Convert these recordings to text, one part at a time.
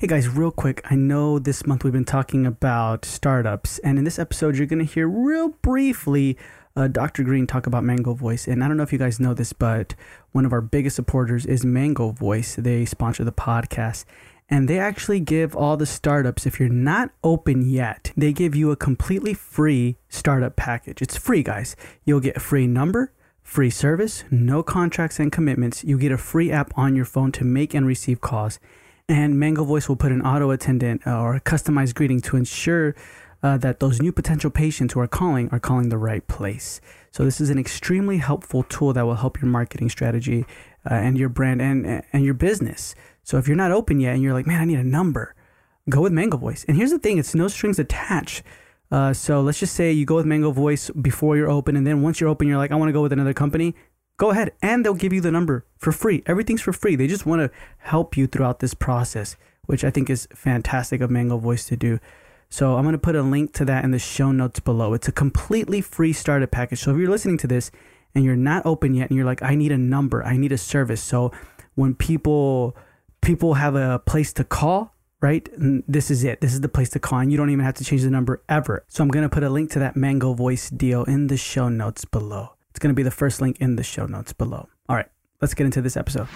Hey guys, real quick, I know this month we've been talking about startups, and in this episode, you're going to hear real briefly uh, Dr. Green talk about Mango Voice. And I don't know if you guys know this, but one of our biggest supporters is Mango Voice. They sponsor the podcast, and they actually give all the startups, if you're not open yet, they give you a completely free startup package. It's free, guys. You'll get a free number, free service, no contracts and commitments. You get a free app on your phone to make and receive calls and Mango Voice will put an auto attendant uh, or a customized greeting to ensure uh, that those new potential patients who are calling are calling the right place. So this is an extremely helpful tool that will help your marketing strategy uh, and your brand and and your business. So if you're not open yet and you're like, man, I need a number, go with Mango Voice. And here's the thing: it's no strings attached. Uh, so let's just say you go with Mango Voice before you're open, and then once you're open, you're like, I want to go with another company go ahead and they'll give you the number for free. Everything's for free. They just want to help you throughout this process, which I think is fantastic of Mango Voice to do. So I'm going to put a link to that in the show notes below. It's a completely free startup package. So if you're listening to this and you're not open yet and you're like I need a number, I need a service. So when people people have a place to call, right? This is it. This is the place to call and you don't even have to change the number ever. So I'm going to put a link to that Mango Voice deal in the show notes below. It's going to be the first link in the show notes below. All right, let's get into this episode.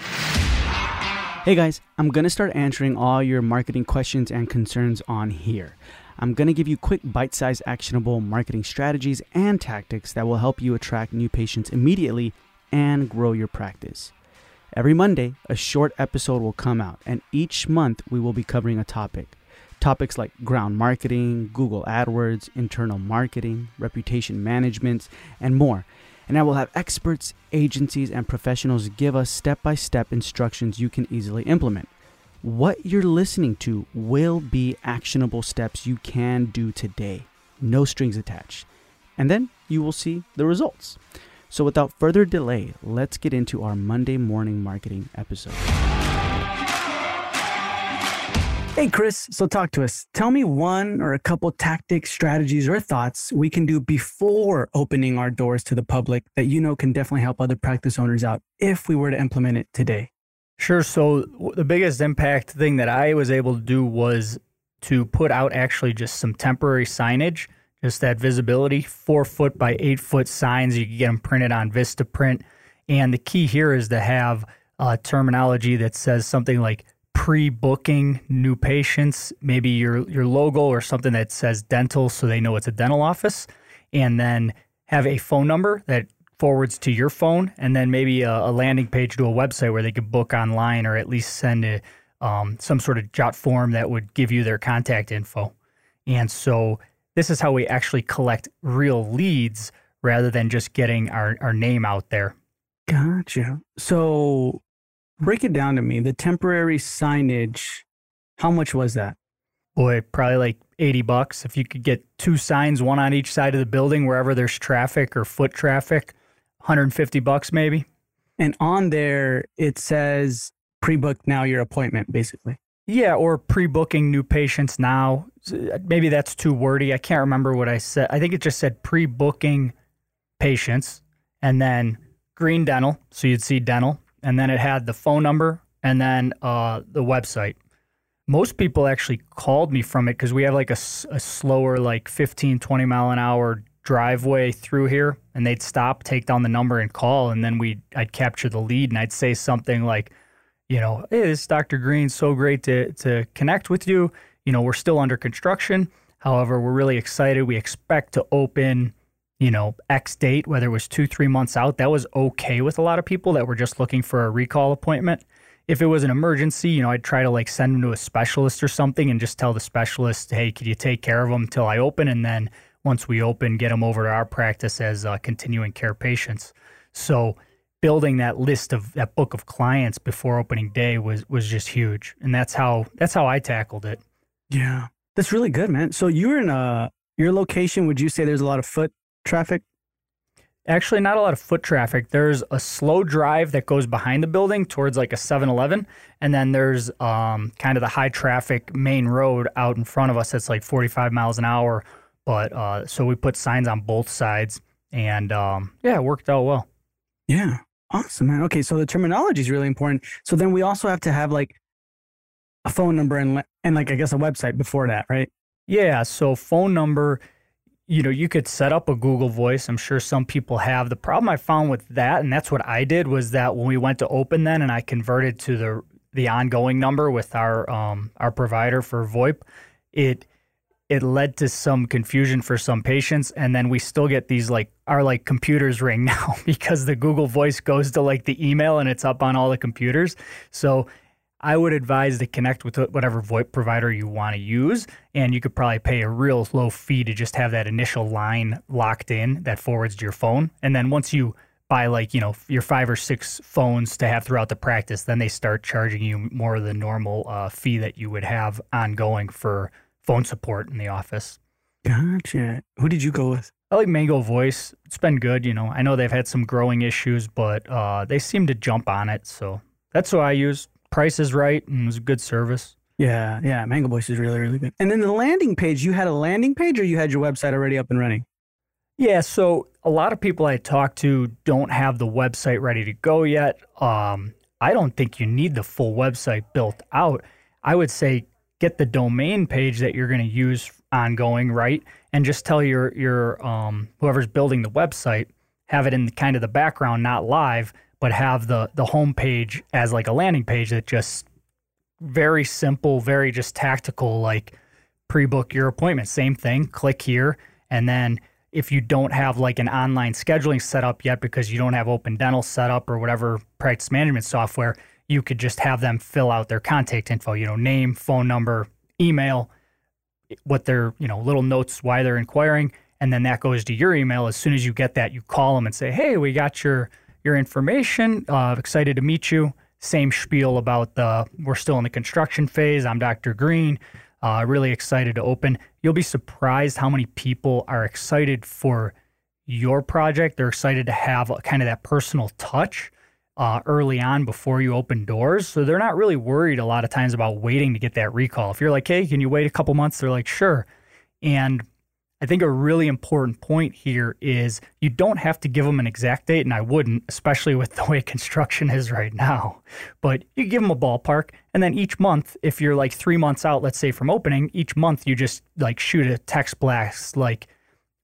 Hey guys, I'm going to start answering all your marketing questions and concerns on here. I'm going to give you quick, bite sized, actionable marketing strategies and tactics that will help you attract new patients immediately and grow your practice. Every Monday, a short episode will come out, and each month we will be covering a topic. Topics like ground marketing, Google AdWords, internal marketing, reputation management, and more and I will have experts, agencies, and professionals give us step by step instructions you can easily implement. What you're listening to will be actionable steps you can do today, no strings attached. And then you will see the results. So, without further delay, let's get into our Monday morning marketing episode. Hey, Chris. So talk to us. Tell me one or a couple tactics, strategies, or thoughts we can do before opening our doors to the public that you know can definitely help other practice owners out if we were to implement it today. Sure. So the biggest impact thing that I was able to do was to put out actually just some temporary signage, just that visibility, four foot by eight foot signs. You can get them printed on Vistaprint. And the key here is to have uh, terminology that says something like pre-booking new patients, maybe your your logo or something that says dental so they know it's a dental office and then have a phone number that forwards to your phone and then maybe a, a landing page to a website where they could book online or at least send a, um, some sort of JotForm that would give you their contact info. And so this is how we actually collect real leads rather than just getting our, our name out there. Gotcha. So break it down to me. The temporary signage, how much was that? Boy, probably like 80 bucks. If you could get two signs, one on each side of the building, wherever there's traffic or foot traffic, 150 bucks maybe. And on there, it says pre book now your appointment, basically. Yeah, or pre booking new patients now. Maybe that's too wordy. I can't remember what I said. I think it just said pre booking patients and then green dental. So you'd see dental and then it had the phone number and then uh, the website. Most people actually called me from it because we have like a, a slower, like 15, 20 mile an hour driveway through here, and they'd stop, take down the number, and call, and then we I'd capture the lead, and I'd say something like, you know, hey, this is Dr. Green, so great to to connect with you. You know, we're still under construction. However, we're really excited. We expect to open you know, X date, whether it was two, three months out, that was okay with a lot of people that were just looking for a recall appointment. If it was an emergency, you know, I'd try to like send them to a specialist or something and just tell the specialist, hey, could you take care of them until I open? And then once we open, get them over to our practice as uh, continuing care patients. So building that list of that book of clients before opening day was was just huge, and that's how that's how I tackled it. Yeah, that's really good, man. So you're in a your location. Would you say there's a lot of foot traffic? Actually, not a lot of foot traffic. There's a slow drive that goes behind the building towards like a 7 Eleven. And then there's um, kind of the high traffic main road out in front of us that's like 45 miles an hour. But uh, so we put signs on both sides. And um, yeah, it worked out well. Yeah. Awesome, man. Okay. So the terminology is really important. So then we also have to have like a phone number and and like I guess a website before that, right? Yeah. So phone number, you know, you could set up a Google Voice. I'm sure some people have. The problem I found with that, and that's what I did, was that when we went to open then, and I converted to the the ongoing number with our um, our provider for VoIP, it it led to some confusion for some patients and then we still get these like our like computers ring now because the Google Voice goes to like the email and it's up on all the computers. So I would advise to connect with whatever VoIP provider you want to use, and you could probably pay a real low fee to just have that initial line locked in that forwards to your phone. And then once you buy like you know your five or six phones to have throughout the practice, then they start charging you more of the normal uh, fee that you would have ongoing for phone support in the office. Gotcha. Who did you go with? I like Mango Voice. It's been good. You know, I know they've had some growing issues, but uh, they seem to jump on it. So that's who I use. Price is right and it was a good service. Yeah, yeah. Mango Voice is really, really good. And then the landing page, you had a landing page or you had your website already up and running? Yeah, so a lot of people I talk to don't have the website ready to go yet. Um, I don't think you need the full website built out. I would say get the domain page that you're going to use ongoing, right? And just tell your your um, whoever's building the website, have it in the, kind of the background, not live, but have the the home page as like a landing page that just very simple, very just tactical, like pre-book your appointment. Same thing, click here, and then if you don't have like an online scheduling set up yet because you don't have Open Dental set up or whatever practice management software, you could just have them fill out their contact info, you know, name, phone number, email, what their, you know, little notes why they're inquiring, and then that goes to your email. As soon as you get that, you call them and say, "Hey, we got your your information. Uh, excited to meet you." Same spiel about the we're still in the construction phase. I'm Dr. Green. Uh, really excited to open. You'll be surprised how many people are excited for your project. They're excited to have kind of that personal touch uh, early on before you open doors. So they're not really worried a lot of times about waiting to get that recall. If you're like, hey, can you wait a couple months? They're like, sure. And I think a really important point here is you don't have to give them an exact date, and I wouldn't, especially with the way construction is right now. But you give them a ballpark, and then each month, if you're like three months out, let's say from opening, each month you just like shoot a text blast, like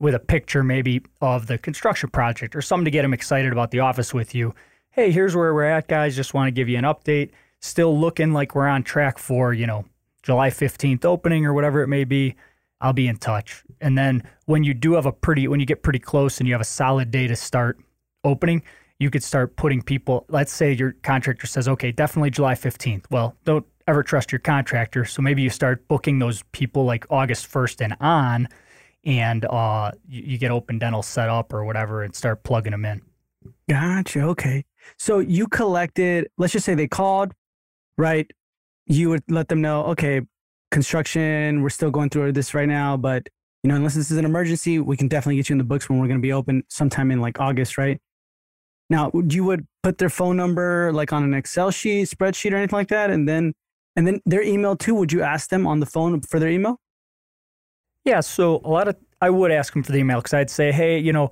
with a picture maybe of the construction project or something to get them excited about the office with you hey, here's where we're at, guys. Just want to give you an update. Still looking like we're on track for, you know, July 15th opening or whatever it may be. I'll be in touch. And then when you do have a pretty, when you get pretty close and you have a solid day to start opening, you could start putting people, let's say your contractor says, okay, definitely July 15th. Well, don't ever trust your contractor. So maybe you start booking those people like August 1st and on, and uh, you, you get Open Dental set up or whatever and start plugging them in. Gotcha. Okay. So you collected, let's just say they called, right? You would let them know, okay, construction, we're still going through this right now, but you know, unless this is an emergency, we can definitely get you in the books when we're going to be open sometime in like August, right? Now, you would put their phone number like on an Excel sheet, spreadsheet, or anything like that, and then and then their email too. Would you ask them on the phone for their email? Yeah, so a lot of I would ask them for the email because I'd say, hey, you know,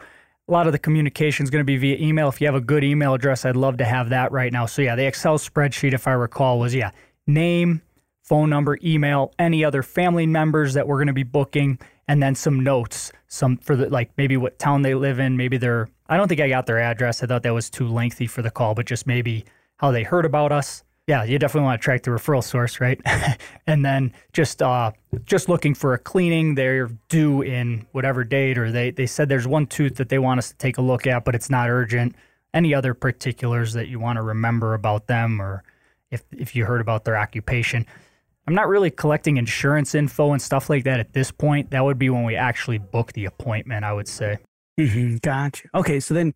a lot of the communication is going to be via email. If you have a good email address, I'd love to have that right now. So yeah, the Excel spreadsheet, if I recall, was yeah, name, phone number, email, any other family members that we're going to be booking, and then some notes, some for the like maybe what town they live in, maybe their. I don't think I got their address. I thought that was too lengthy for the call, but just maybe how they heard about us, yeah, you definitely want to track the referral source, right? and then just uh, just looking for a cleaning. They're due in whatever date, or they they said there's one tooth that they want us to take a look at, but it's not urgent. Any other particulars that you want to remember about them, or if if you heard about their occupation. I'm not really collecting insurance info and stuff like that at this point. That would be when we actually book the appointment, I would say. Mm-hmm, gotcha. Okay, so then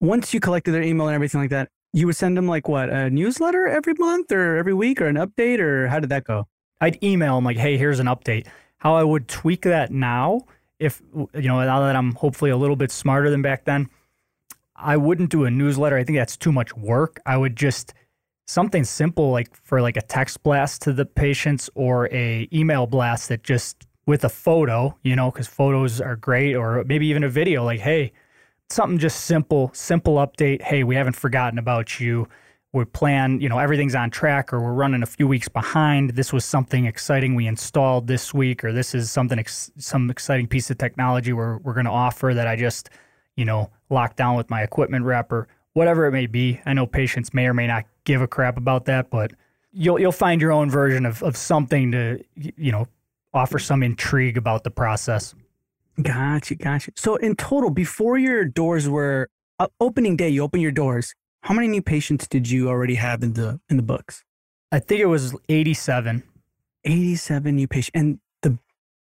once you collected their email and everything like that, you would send them like what a newsletter every month or every week or an update or how did that go? I'd email them like, hey, here's an update. How I would tweak that now, if you know, now that I'm hopefully a little bit smarter than back then, I wouldn't do a newsletter. I think that's too much work. I would just something simple like for like a text blast to the patients or a email blast that just with a photo, you know, because photos are great, or maybe even a video like, hey, something just simple, simple update. Hey, we haven't forgotten about you. we plan, you know, everything's on track or we're running a few weeks behind. This was something exciting we installed this week, or this is something, ex- some exciting piece of technology we're, we're going to offer that I just, you know, locked down with my equipment rep or whatever it may be. I know patients may or may not give a crap about that, but you'll, you'll find your own version of, of something to, you know, offer some intrigue about the process. Gotcha, gotcha. So in total, before your doors were uh, opening day, you open your doors. How many new patients did you already have in the in the books? I think it was 87. 87 new patients. And the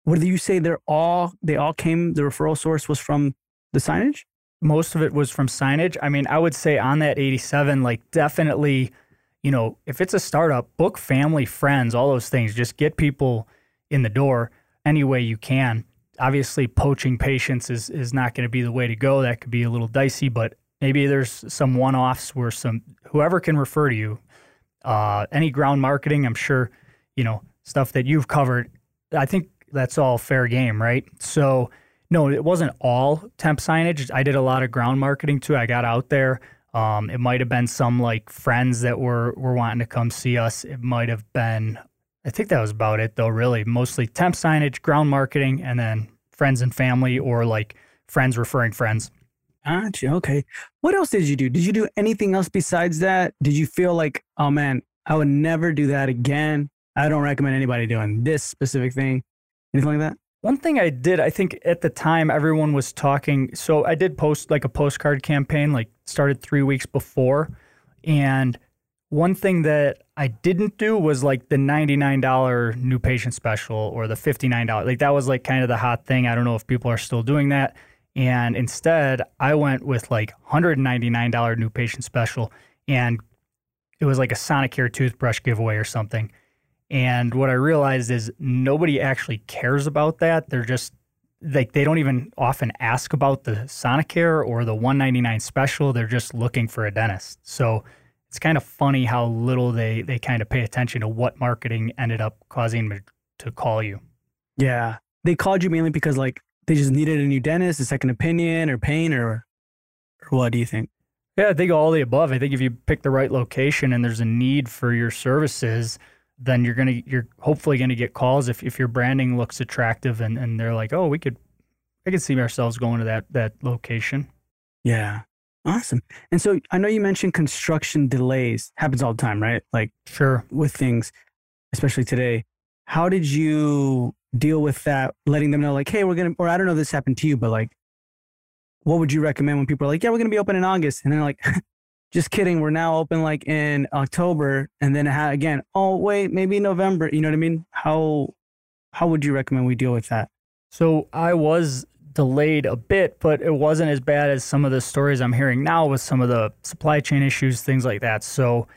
what do you say they're all they all came the referral source was from the signage? Most of it was from signage. I mean, I would say on that 87 like definitely, you know, if it's a startup, book family, friends, all those things, just get people in the door any way you can. Obviously, poaching patients is is not going to be the way to go. That could be a little dicey, but maybe there's some one-offs where some whoever can refer to you uh, any ground marketing i'm sure you know stuff that you've covered i think that's all fair game right so no it wasn't all temp signage i did a lot of ground marketing too i got out there um, it might have been some like friends that were were wanting to come see us it might have been i think that was about it though really mostly temp signage ground marketing and then friends and family or like friends referring friends Gotcha. Okay. What else did you do? Did you do anything else besides that? Did you feel like, oh man, I would never do that again? I don't recommend anybody doing this specific thing. Anything like that? One thing I did, I think at the time everyone was talking. So I did post like a postcard campaign, like started three weeks before. And one thing that I didn't do was like the $99 new patient special or the $59. Like that was like kind of the hot thing. I don't know if people are still doing that. And instead, I went with like $199 new patient special. And it was like a Sonicare toothbrush giveaway or something. And what I realized is nobody actually cares about that. They're just like they don't even often ask about the Sonicare or the 199 special. They're just looking for a dentist. So it's kind of funny how little they they kind of pay attention to what marketing ended up causing them to call you. Yeah. They called you mainly because like they just needed a new dentist, a second opinion, or pain, or, or what do you think? Yeah, I think all the above. I think if you pick the right location and there's a need for your services, then you're gonna you're hopefully gonna get calls if, if your branding looks attractive and, and they're like, oh, we could I could see ourselves going to that that location. Yeah. Awesome. And so I know you mentioned construction delays happens all the time, right? Like sure with things, especially today. How did you deal with that, letting them know, like, hey, we're going to, or I don't know if this happened to you, but like, what would you recommend when people are like, yeah, we're going to be open in August? And they're like, just kidding. We're now open like in October. And then again, oh, wait, maybe November. You know what I mean? How, how would you recommend we deal with that? So I was delayed a bit, but it wasn't as bad as some of the stories I'm hearing now with some of the supply chain issues, things like that. So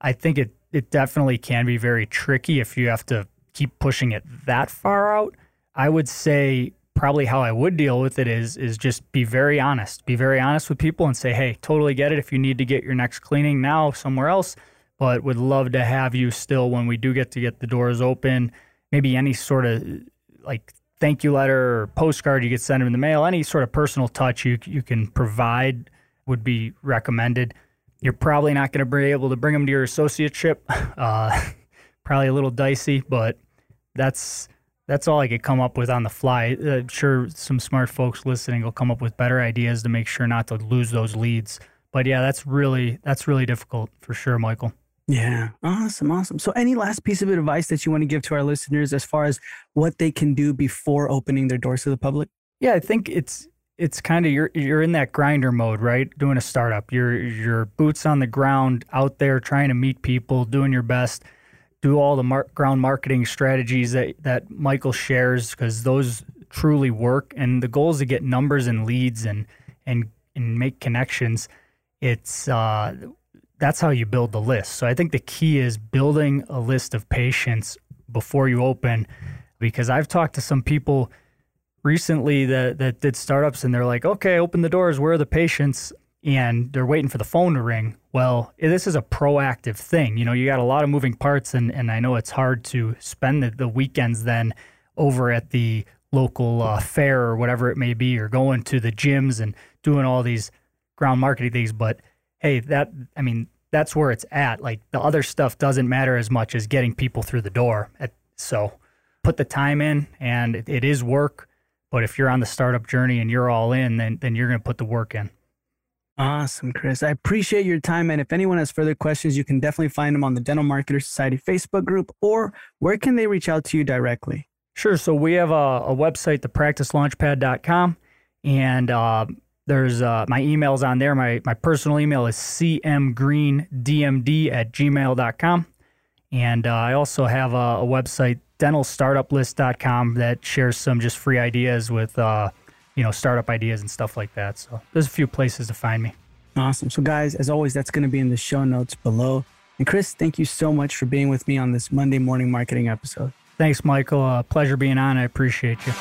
I think it, it definitely can be very tricky if you have to keep pushing it that far out. I would say probably how I would deal with it is is just be very honest. Be very honest with people and say, "Hey, totally get it if you need to get your next cleaning now somewhere else, but would love to have you still when we do get to get the doors open, maybe any sort of like thank you letter or postcard you could send them in the mail, any sort of personal touch you you can provide would be recommended. You're probably not going to be able to bring them to your associateship. Uh, probably a little dicey, but that's that's all I could come up with on the fly. I'm sure some smart folks listening will come up with better ideas to make sure not to lose those leads. But yeah, that's really that's really difficult for sure, Michael. Yeah, awesome, awesome. So, any last piece of advice that you want to give to our listeners as far as what they can do before opening their doors to the public? Yeah, I think it's it's kind of you're you're in that grinder mode, right? Doing a startup, you're you're boots on the ground, out there trying to meet people, doing your best do all the ground marketing strategies that, that Michael shares because those truly work. And the goal is to get numbers and leads and and and make connections. It's uh, that's how you build the list. So I think the key is building a list of patients before you open, because I've talked to some people recently that that did startups and they're like, okay, open the doors. Where are the patients? And they're waiting for the phone to ring. Well, this is a proactive thing. You know, you got a lot of moving parts, and, and I know it's hard to spend the, the weekends then over at the local uh, fair or whatever it may be, or going to the gyms and doing all these ground marketing things. But hey, that, I mean, that's where it's at. Like the other stuff doesn't matter as much as getting people through the door. At, so put the time in, and it, it is work. But if you're on the startup journey and you're all in, then then you're going to put the work in. Awesome, Chris. I appreciate your time. And if anyone has further questions, you can definitely find them on the Dental Marketer Society Facebook group, or where can they reach out to you directly? Sure. So we have a, a website, thepracticelaunchpad.com, and uh, there's uh, my email's on there. My, my personal email is cmgreendmd at gmail.com. And uh, I also have a, a website, dentalstartuplist.com, that shares some just free ideas with, uh, you know, startup ideas and stuff like that. So there's a few places to find me. Awesome. So, guys, as always, that's going to be in the show notes below. And Chris, thank you so much for being with me on this Monday morning marketing episode. Thanks, Michael. Uh, pleasure being on. I appreciate you.